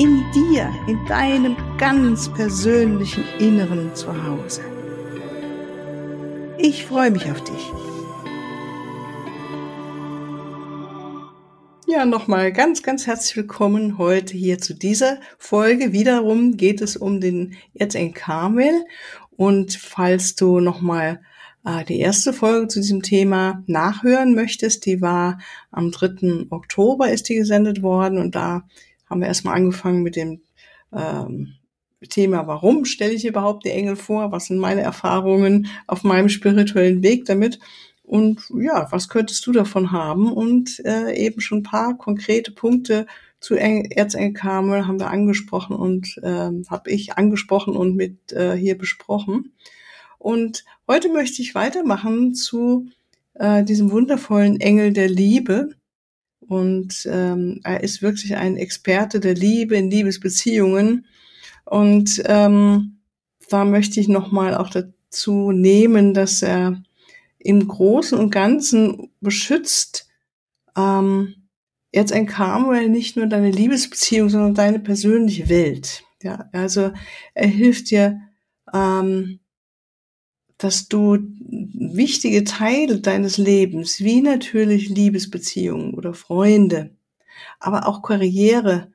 in dir, in deinem ganz persönlichen Inneren zu Hause. Ich freue mich auf dich. Ja, nochmal ganz, ganz herzlich willkommen heute hier zu dieser Folge. Wiederum geht es um den Erzengel Karmel. Und falls du nochmal äh, die erste Folge zu diesem Thema nachhören möchtest, die war am 3. Oktober ist die gesendet worden und da haben wir erstmal angefangen mit dem ähm, Thema, warum stelle ich überhaupt die Engel vor? Was sind meine Erfahrungen auf meinem spirituellen Weg damit? Und ja, was könntest du davon haben? Und äh, eben schon ein paar konkrete Punkte zu Erzengel Karmel haben wir angesprochen und äh, habe ich angesprochen und mit äh, hier besprochen. Und heute möchte ich weitermachen zu äh, diesem wundervollen Engel der Liebe, und ähm, er ist wirklich ein Experte der Liebe in Liebesbeziehungen. Und ähm, da möchte ich nochmal auch dazu nehmen, dass er im Großen und Ganzen beschützt ähm, jetzt ein Karmel nicht nur deine Liebesbeziehung, sondern deine persönliche Welt. Ja, also er hilft dir ähm, dass du wichtige Teile deines Lebens, wie natürlich Liebesbeziehungen oder Freunde, aber auch Karriere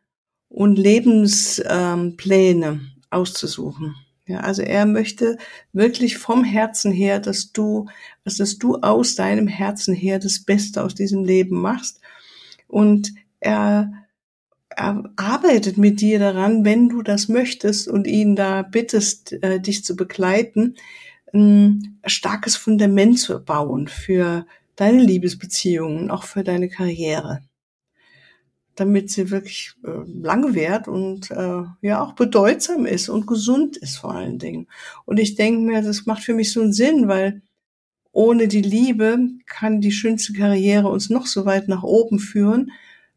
und Lebenspläne auszusuchen. Ja, also er möchte wirklich vom Herzen her, dass du, dass du aus deinem Herzen her das Beste aus diesem Leben machst. Und er, er arbeitet mit dir daran, wenn du das möchtest und ihn da bittest, äh, dich zu begleiten, ein starkes Fundament zu bauen für deine Liebesbeziehungen, auch für deine Karriere, damit sie wirklich äh, lange währt und äh, ja auch bedeutsam ist und gesund ist vor allen Dingen. Und ich denke mir, das macht für mich so einen Sinn, weil ohne die Liebe kann die schönste Karriere uns noch so weit nach oben führen.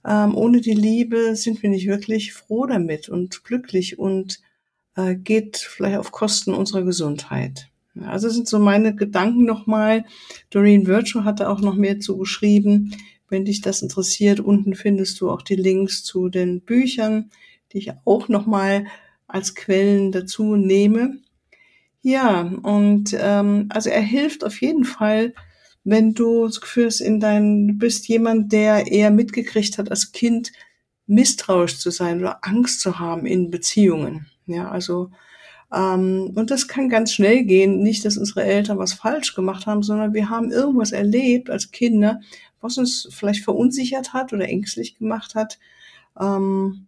Ähm, ohne die Liebe sind wir nicht wirklich froh damit und glücklich und äh, geht vielleicht auf Kosten unserer Gesundheit. Also sind so meine Gedanken nochmal. Doreen Virtue hatte auch noch mehr zu geschrieben. Wenn dich das interessiert, unten findest du auch die Links zu den Büchern, die ich auch nochmal als Quellen dazu nehme. Ja, und ähm, also er hilft auf jeden Fall, wenn du das Gefühl hast, in dein, du bist jemand, der eher mitgekriegt hat als Kind, misstrauisch zu sein oder Angst zu haben in Beziehungen. Ja, also ähm, und das kann ganz schnell gehen. Nicht, dass unsere Eltern was falsch gemacht haben, sondern wir haben irgendwas erlebt als Kinder, was uns vielleicht verunsichert hat oder ängstlich gemacht hat. Ähm,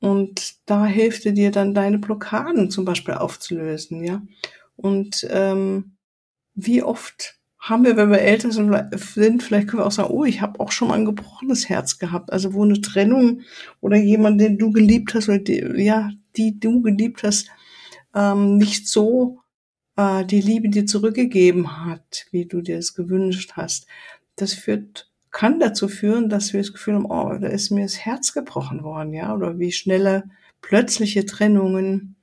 und da hilft dir dann deine Blockaden zum Beispiel aufzulösen, ja. Und ähm, wie oft haben wir, wenn wir älter sind, vielleicht können wir auch sagen, oh, ich habe auch schon mal ein gebrochenes Herz gehabt. Also wo eine Trennung oder jemand, den du geliebt hast oder die, ja, die du geliebt hast, ähm, nicht so äh, die Liebe dir zurückgegeben hat, wie du dir es gewünscht hast. Das führt, kann dazu führen, dass wir das Gefühl haben, oh, da ist mir das Herz gebrochen worden, ja, oder wie schnelle, plötzliche Trennungen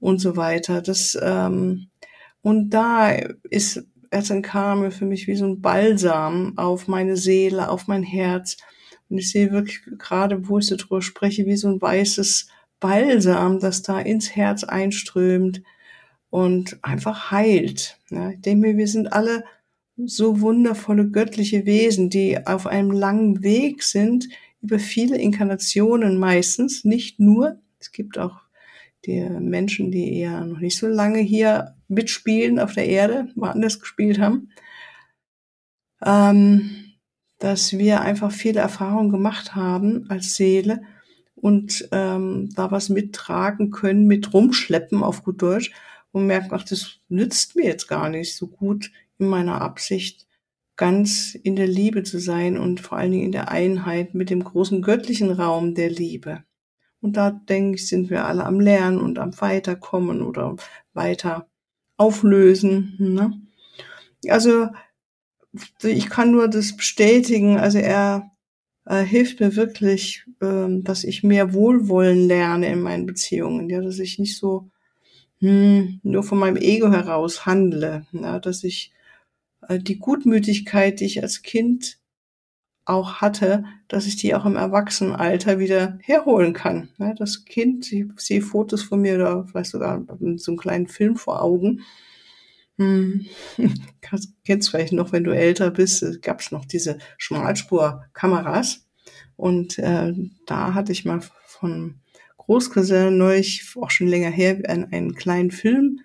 und so weiter. Das, ähm, und da ist Erzan Karmel für mich wie so ein Balsam auf meine Seele, auf mein Herz. Und ich sehe wirklich gerade, wo ich so drüber spreche, wie so ein weißes Balsam, das da ins Herz einströmt und einfach heilt. Ja, ich denke mir, wir sind alle so wundervolle göttliche Wesen, die auf einem langen Weg sind, über viele Inkarnationen meistens, nicht nur. Es gibt auch die Menschen, die eher noch nicht so lange hier mitspielen auf der Erde, woanders gespielt haben, ähm, dass wir einfach viele Erfahrungen gemacht haben als Seele und ähm, da was mittragen können, mit rumschleppen auf gut Deutsch und merken, ach, das nützt mir jetzt gar nicht so gut in meiner Absicht, ganz in der Liebe zu sein und vor allen Dingen in der Einheit mit dem großen göttlichen Raum der Liebe. Und da denke ich, sind wir alle am Lernen und am Weiterkommen oder weiter auflösen. Ne? Also ich kann nur das bestätigen. Also er, er hilft mir wirklich, ähm, dass ich mehr Wohlwollen lerne in meinen Beziehungen. Ja, dass ich nicht so hm, nur von meinem Ego heraus handle. Ja, dass ich äh, die Gutmütigkeit, die ich als Kind auch hatte, dass ich die auch im Erwachsenenalter wieder herholen kann. Ja, das Kind, ich sehe Fotos von mir oder vielleicht sogar so einen kleinen Film vor Augen. Hm. Kennst vielleicht noch, wenn du älter bist, gab es noch diese Schmalspurkameras. Und äh, da hatte ich mal von Großcousin neulich, auch schon länger her, einen, einen kleinen Film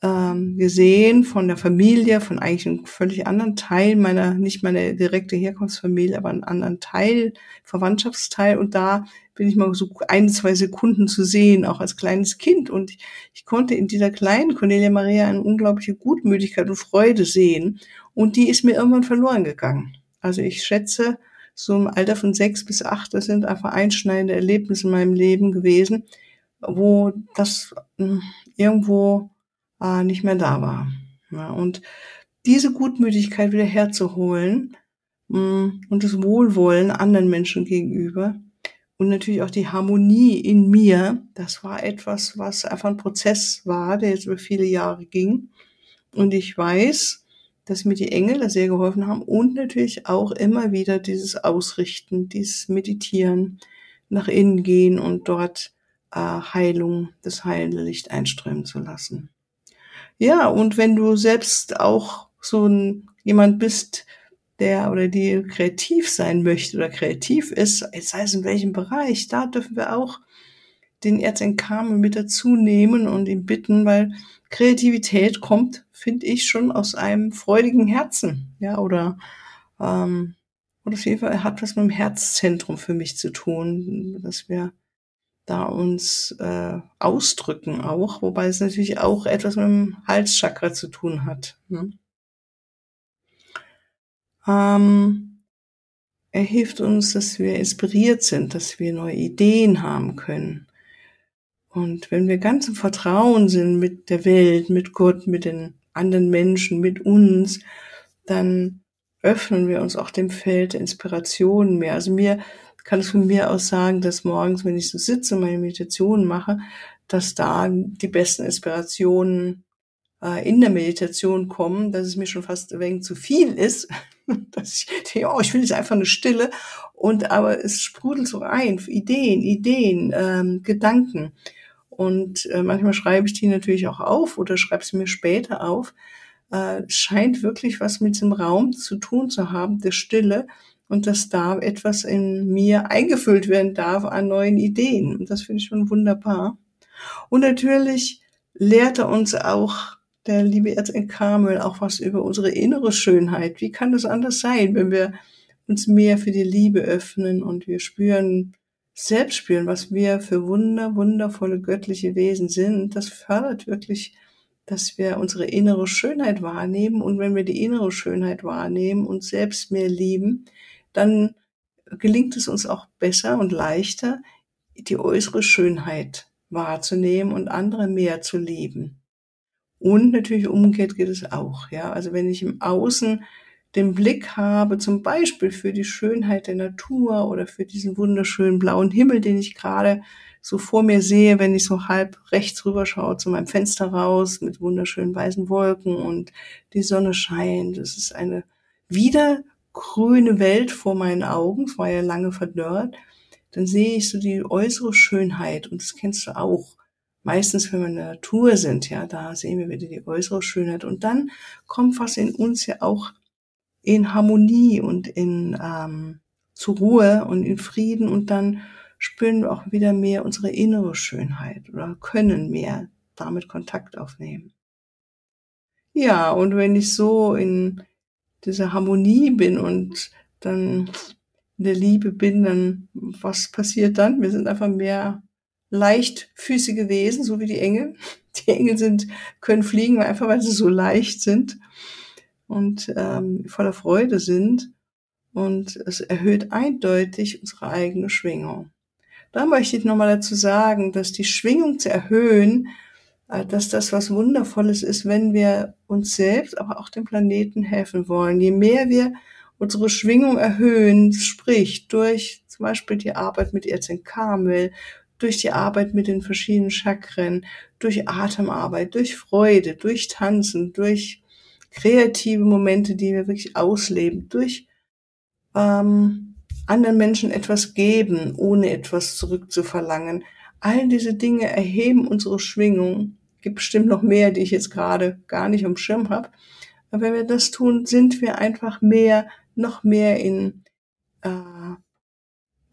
ähm, gesehen von der Familie, von eigentlich einem völlig anderen Teil meiner, nicht meine direkte Herkunftsfamilie, aber einen anderen Teil, Verwandtschaftsteil. Und da bin ich mal so ein, zwei Sekunden zu sehen, auch als kleines Kind. Und ich, ich konnte in dieser kleinen Cornelia Maria eine unglaubliche Gutmütigkeit und Freude sehen. Und die ist mir irgendwann verloren gegangen. Also ich schätze, so im Alter von sechs bis acht, das sind einfach einschneidende Erlebnisse in meinem Leben gewesen, wo das hm, irgendwo äh, nicht mehr da war. Ja, und diese Gutmütigkeit wieder herzuholen mh, mm, und das Wohlwollen anderen Menschen gegenüber und natürlich auch die Harmonie in mir, das war etwas, was einfach ein Prozess war, der jetzt über viele Jahre ging. Und ich weiß, dass mir die Engel da sehr geholfen haben und natürlich auch immer wieder dieses Ausrichten, dieses Meditieren, nach innen gehen und dort äh, Heilung, das heilende Licht einströmen zu lassen. Ja, und wenn du selbst auch so ein, jemand bist, der oder die kreativ sein möchte oder kreativ ist, sei es in welchem Bereich, da dürfen wir auch den Erzentkamen mit dazu nehmen und ihn bitten, weil Kreativität kommt, finde ich, schon aus einem freudigen Herzen, ja, oder ähm, oder auf jeden Fall hat was mit dem Herzzentrum für mich zu tun, dass wir da uns äh, ausdrücken auch, wobei es natürlich auch etwas mit dem Halschakra zu tun hat. Ne? Ähm, er hilft uns, dass wir inspiriert sind, dass wir neue Ideen haben können. Und wenn wir ganz im Vertrauen sind mit der Welt, mit Gott, mit den anderen Menschen, mit uns, dann öffnen wir uns auch dem Feld der Inspiration mehr. Also mir kann von mir aus sagen, dass morgens, wenn ich so sitze und meine Meditation mache, dass da die besten Inspirationen äh, in der Meditation kommen, dass es mir schon fast ein wenig zu viel ist, dass ich denke, oh, ich will jetzt einfach eine Stille und aber es sprudelt so rein, Ideen, Ideen, ähm, Gedanken. Und äh, manchmal schreibe ich die natürlich auch auf oder schreibe sie mir später auf. Äh, scheint wirklich was mit dem Raum zu tun zu haben, der Stille, und dass da etwas in mir eingefüllt werden darf an neuen Ideen. Und das finde ich schon wunderbar. Und natürlich lehrt er uns auch, der liebe Erzengel Karmel, auch was über unsere innere Schönheit. Wie kann das anders sein, wenn wir uns mehr für die Liebe öffnen und wir spüren, selbst spüren, was wir für wunder, wundervolle göttliche Wesen sind. Das fördert wirklich, dass wir unsere innere Schönheit wahrnehmen. Und wenn wir die innere Schönheit wahrnehmen und selbst mehr lieben, dann gelingt es uns auch besser und leichter, die äußere Schönheit wahrzunehmen und andere mehr zu lieben. Und natürlich umgekehrt geht es auch, ja. Also wenn ich im Außen den Blick habe, zum Beispiel für die Schönheit der Natur oder für diesen wunderschönen blauen Himmel, den ich gerade so vor mir sehe, wenn ich so halb rechts rüber schaue zu meinem Fenster raus mit wunderschönen weißen Wolken und die Sonne scheint. Das ist eine wieder grüne Welt vor meinen Augen, es war ja lange verdörrt, dann sehe ich so die äußere Schönheit und das kennst du auch. Meistens, wenn wir in der Natur sind, ja, da sehen wir wieder die äußere Schönheit und dann kommt was in uns ja auch in Harmonie und in ähm, zur Ruhe und in Frieden und dann spüren wir auch wieder mehr unsere innere Schönheit oder können mehr damit Kontakt aufnehmen. Ja, und wenn ich so in dieser Harmonie bin und dann in der Liebe bin, dann was passiert dann? Wir sind einfach mehr leichtfüßige Wesen, so wie die Engel. Die Engel sind, können fliegen, einfach weil sie so leicht sind und ähm, voller Freude sind. Und es erhöht eindeutig unsere eigene Schwingung. da möchte ich nochmal dazu sagen, dass die Schwingung zu erhöhen, dass das was Wundervolles ist, wenn wir uns selbst, aber auch dem Planeten helfen wollen. Je mehr wir unsere Schwingung erhöhen, sprich durch zum Beispiel die Arbeit mit Erzengel Karmel, durch die Arbeit mit den verschiedenen Chakren, durch Atemarbeit, durch Freude, durch Tanzen, durch kreative Momente, die wir wirklich ausleben, durch ähm, anderen Menschen etwas geben, ohne etwas zurückzuverlangen. All diese Dinge erheben unsere Schwingung. Gibt bestimmt noch mehr, die ich jetzt gerade gar nicht am Schirm habe. Aber wenn wir das tun, sind wir einfach mehr, noch mehr in äh,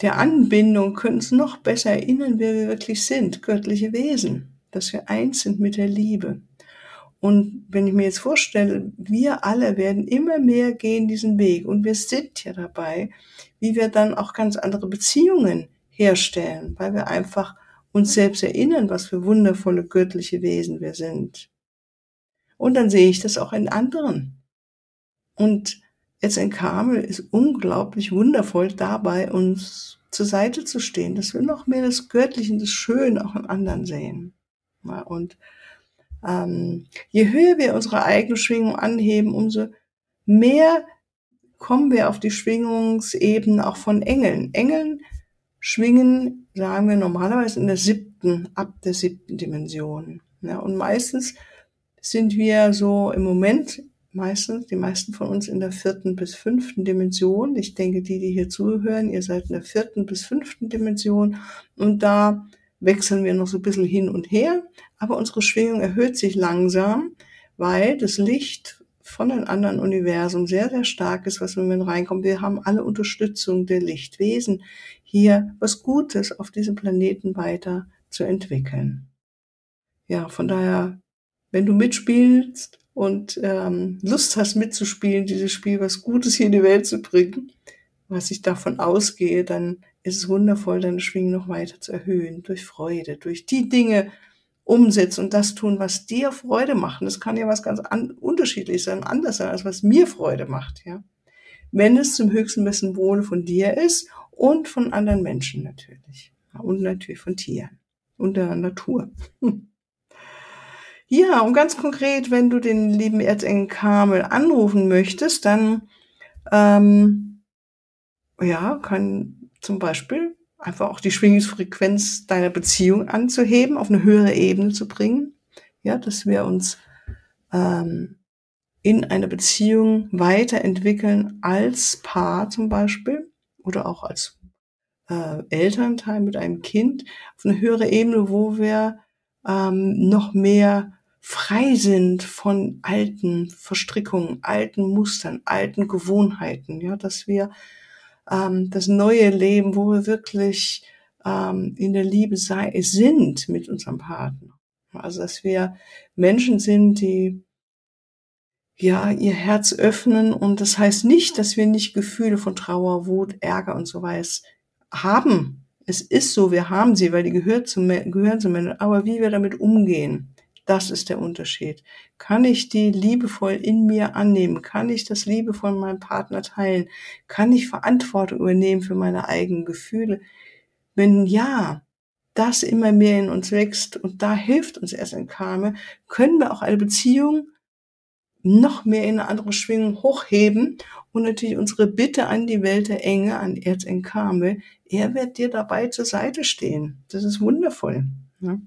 der Anbindung, können uns noch besser erinnern, wer wir wirklich sind, göttliche Wesen, dass wir eins sind mit der Liebe. Und wenn ich mir jetzt vorstelle, wir alle werden immer mehr gehen diesen Weg und wir sind ja dabei, wie wir dann auch ganz andere Beziehungen herstellen, weil wir einfach uns selbst erinnern, was für wundervolle göttliche Wesen wir sind. Und dann sehe ich das auch in anderen. Und jetzt in Karmel ist unglaublich wundervoll dabei, uns zur Seite zu stehen, dass wir noch mehr das Göttliche und das Schöne auch in anderen sehen. Und ähm, je höher wir unsere eigene Schwingung anheben, umso mehr kommen wir auf die Schwingungsebene auch von Engeln. Engeln schwingen, sagen wir normalerweise in der siebten, ab der siebten Dimension. Ja, und meistens sind wir so im Moment meistens, die meisten von uns in der vierten bis fünften Dimension. Ich denke, die, die hier zuhören, ihr seid in der vierten bis fünften Dimension und da wechseln wir noch so ein bisschen hin und her, aber unsere Schwingung erhöht sich langsam, weil das Licht von einem anderen Universum sehr, sehr stark ist, was wenn wir reinkommen. Wir haben alle Unterstützung der Lichtwesen, hier was Gutes auf diesem Planeten weiter zu entwickeln. Ja, von daher, wenn du mitspielst und ähm, Lust hast mitzuspielen, dieses Spiel was Gutes hier in die Welt zu bringen, was ich davon ausgehe, dann ist es wundervoll, deine Schwingung noch weiter zu erhöhen, durch Freude, durch die Dinge umsetzen und das tun, was dir Freude macht. Das kann ja was ganz an, unterschiedlich sein, anders sein, als was mir Freude macht, ja. Wenn es zum höchsten besten Wohle von dir ist und von anderen Menschen natürlich. Und natürlich von Tieren und der Natur. Ja, und ganz konkret, wenn du den lieben Erzengel Kamel anrufen möchtest, dann ähm, ja, kann zum Beispiel einfach auch die Schwingungsfrequenz deiner Beziehung anzuheben, auf eine höhere Ebene zu bringen. Ja, dass wir uns ähm, in einer Beziehung weiterentwickeln als Paar zum Beispiel oder auch als äh, Elternteil mit einem Kind auf eine höhere Ebene, wo wir ähm, noch mehr frei sind von alten Verstrickungen, alten Mustern, alten Gewohnheiten, ja, dass wir ähm, das neue Leben, wo wir wirklich ähm, in der Liebe sei, sind mit unserem Partner. Also dass wir Menschen sind, die ja ihr Herz öffnen und das heißt nicht, dass wir nicht Gefühle von Trauer, Wut, Ärger und so weiter haben, es ist so, wir haben sie, weil die gehört zu, gehören zu Menschen. Aber wie wir damit umgehen, das ist der Unterschied. Kann ich die liebevoll in mir annehmen? Kann ich das Liebe von meinem Partner teilen? Kann ich Verantwortung übernehmen für meine eigenen Gefühle? Wenn ja, das immer mehr in uns wächst und da hilft uns erst ein Karme, können wir auch eine Beziehung noch mehr in eine andere Schwingung hochheben und natürlich unsere Bitte an die Welt der Enge, an Karmel, er wird dir dabei zur Seite stehen. Das ist wundervoll. Ja.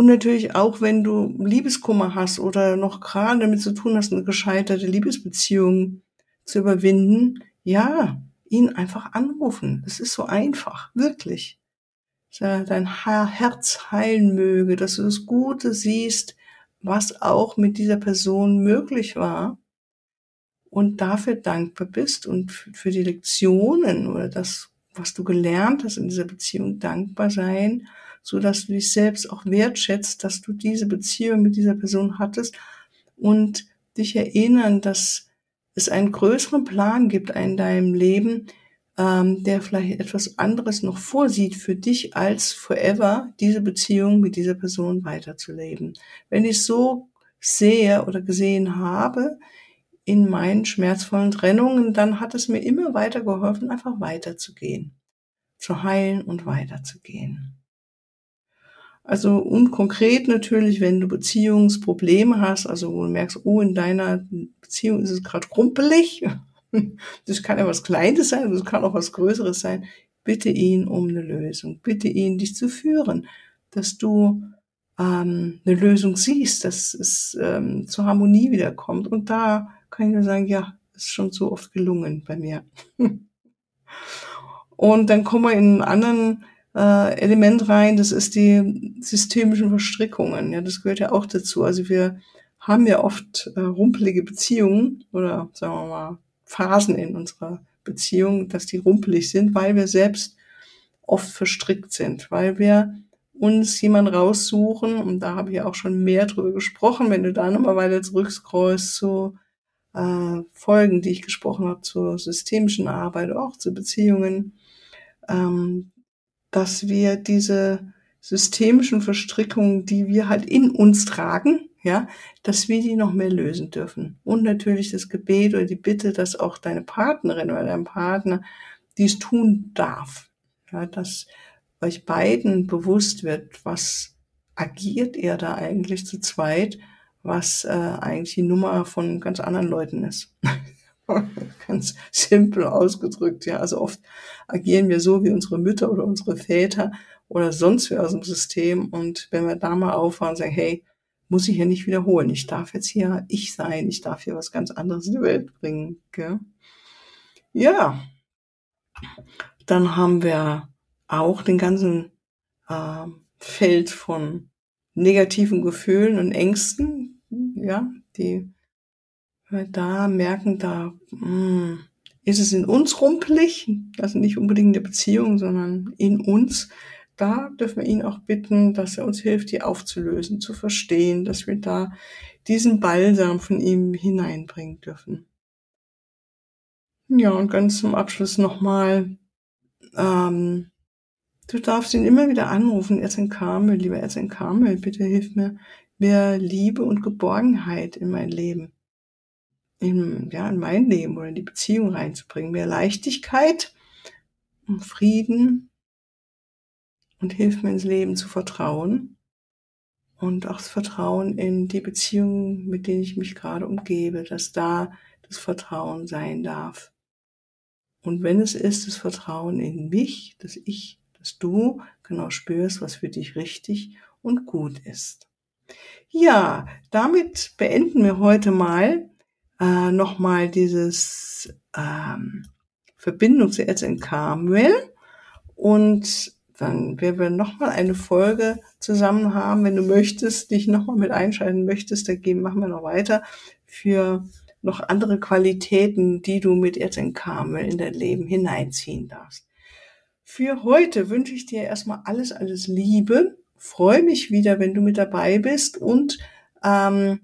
Und natürlich auch, wenn du Liebeskummer hast oder noch gerade damit zu tun hast, eine gescheiterte Liebesbeziehung zu überwinden, ja, ihn einfach anrufen. Das ist so einfach, wirklich. Dein Herz heilen möge, dass du das Gute siehst, was auch mit dieser Person möglich war und dafür dankbar bist und für die Lektionen oder das, was du gelernt hast in dieser Beziehung, dankbar sein, so dass du dich selbst auch wertschätzt, dass du diese Beziehung mit dieser Person hattest und dich erinnern, dass es einen größeren Plan gibt in deinem Leben, ähm, der vielleicht etwas anderes noch vorsieht für dich, als forever diese Beziehung mit dieser Person weiterzuleben. Wenn ich so sehe oder gesehen habe, in meinen schmerzvollen Trennungen, dann hat es mir immer weiter geholfen, einfach weiterzugehen. zu heilen und weiterzugehen. Also und konkret natürlich, wenn du Beziehungsprobleme hast, also wo du merkst, oh, in deiner Beziehung ist es gerade krumpelig, das kann ja was Kleines sein, das kann auch was Größeres sein, bitte ihn um eine Lösung, bitte ihn, dich zu führen, dass du ähm, eine Lösung siehst, dass es ähm, zur Harmonie wiederkommt. Und da kann ich nur sagen, ja, ist schon so oft gelungen bei mir. Und dann kommen wir in einen anderen äh, Element rein, das ist die systemischen Verstrickungen. Ja, das gehört ja auch dazu. Also wir haben ja oft äh, rumpelige Beziehungen oder sagen wir mal Phasen in unserer Beziehung, dass die rumpelig sind, weil wir selbst oft verstrickt sind, weil wir uns jemand raussuchen, und da habe ich auch schon mehr drüber gesprochen, wenn du da nochmal weiter zurückscrollst zu äh, Folgen, die ich gesprochen habe zur systemischen Arbeit, auch zu Beziehungen, ähm, dass wir diese systemischen Verstrickungen, die wir halt in uns tragen, ja, dass wir die noch mehr lösen dürfen. Und natürlich das Gebet oder die Bitte, dass auch deine Partnerin oder dein Partner dies tun darf. Ja, dass euch beiden bewusst wird, was agiert ihr da eigentlich zu zweit, was äh, eigentlich die Nummer von ganz anderen Leuten ist. ganz simpel ausgedrückt, ja. Also oft agieren wir so wie unsere Mütter oder unsere Väter oder sonst wer aus dem System. Und wenn wir da mal auffahren und sagen, hey, muss ich hier nicht wiederholen. Ich darf jetzt hier ich sein. Ich darf hier was ganz anderes in die Welt bringen. Gell? Ja. Dann haben wir auch den ganzen äh, Feld von negativen Gefühlen und Ängsten. Ja, die wir da merken, da mh, hm, ist es in uns rumpelig, also nicht unbedingt in der Beziehung, sondern in uns da dürfen wir ihn auch bitten, dass er uns hilft, die aufzulösen, zu verstehen, dass wir da diesen Balsam von ihm hineinbringen dürfen. Ja, und ganz zum Abschluss nochmal, ähm, du darfst ihn immer wieder anrufen, Erzin Karmel, lieber Erzin Karmel, bitte hilf mir mehr Liebe und Geborgenheit in mein Leben, in, ja, in mein Leben oder in die Beziehung reinzubringen, mehr Leichtigkeit, Frieden, und hilft mir ins Leben zu vertrauen und auch das Vertrauen in die Beziehungen, mit denen ich mich gerade umgebe, dass da das Vertrauen sein darf. Und wenn es ist, das Vertrauen in mich, dass ich, dass du genau spürst, was für dich richtig und gut ist. Ja, damit beenden wir heute mal äh, nochmal dieses ähm, Verbindung zu Erzengel Carmel und dann werden wir nochmal eine Folge zusammen haben. Wenn du möchtest, dich nochmal mit einschalten möchtest, dann machen wir noch weiter für noch andere Qualitäten, die du mit Erzenkamel in dein Leben hineinziehen darfst. Für heute wünsche ich dir erstmal alles, alles Liebe. Freue mich wieder, wenn du mit dabei bist und ähm,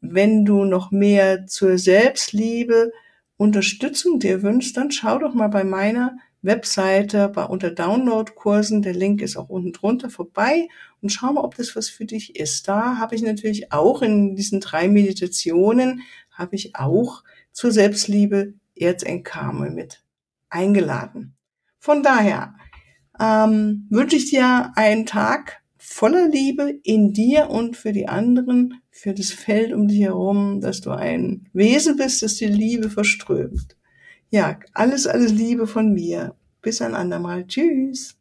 wenn du noch mehr zur Selbstliebe Unterstützung dir wünschst, dann schau doch mal bei meiner Webseite bei unter Download-Kursen, der Link ist auch unten drunter vorbei und schau mal, ob das was für dich ist. Da habe ich natürlich auch in diesen drei Meditationen habe ich auch zur Selbstliebe Erzengkarmel mit eingeladen. Von daher ähm, wünsche ich dir einen Tag voller Liebe in dir und für die anderen, für das Feld um dich herum, dass du ein Wesen bist, das die Liebe verströmt. Ja, alles, alles Liebe von mir. Bis ein andermal. Tschüss.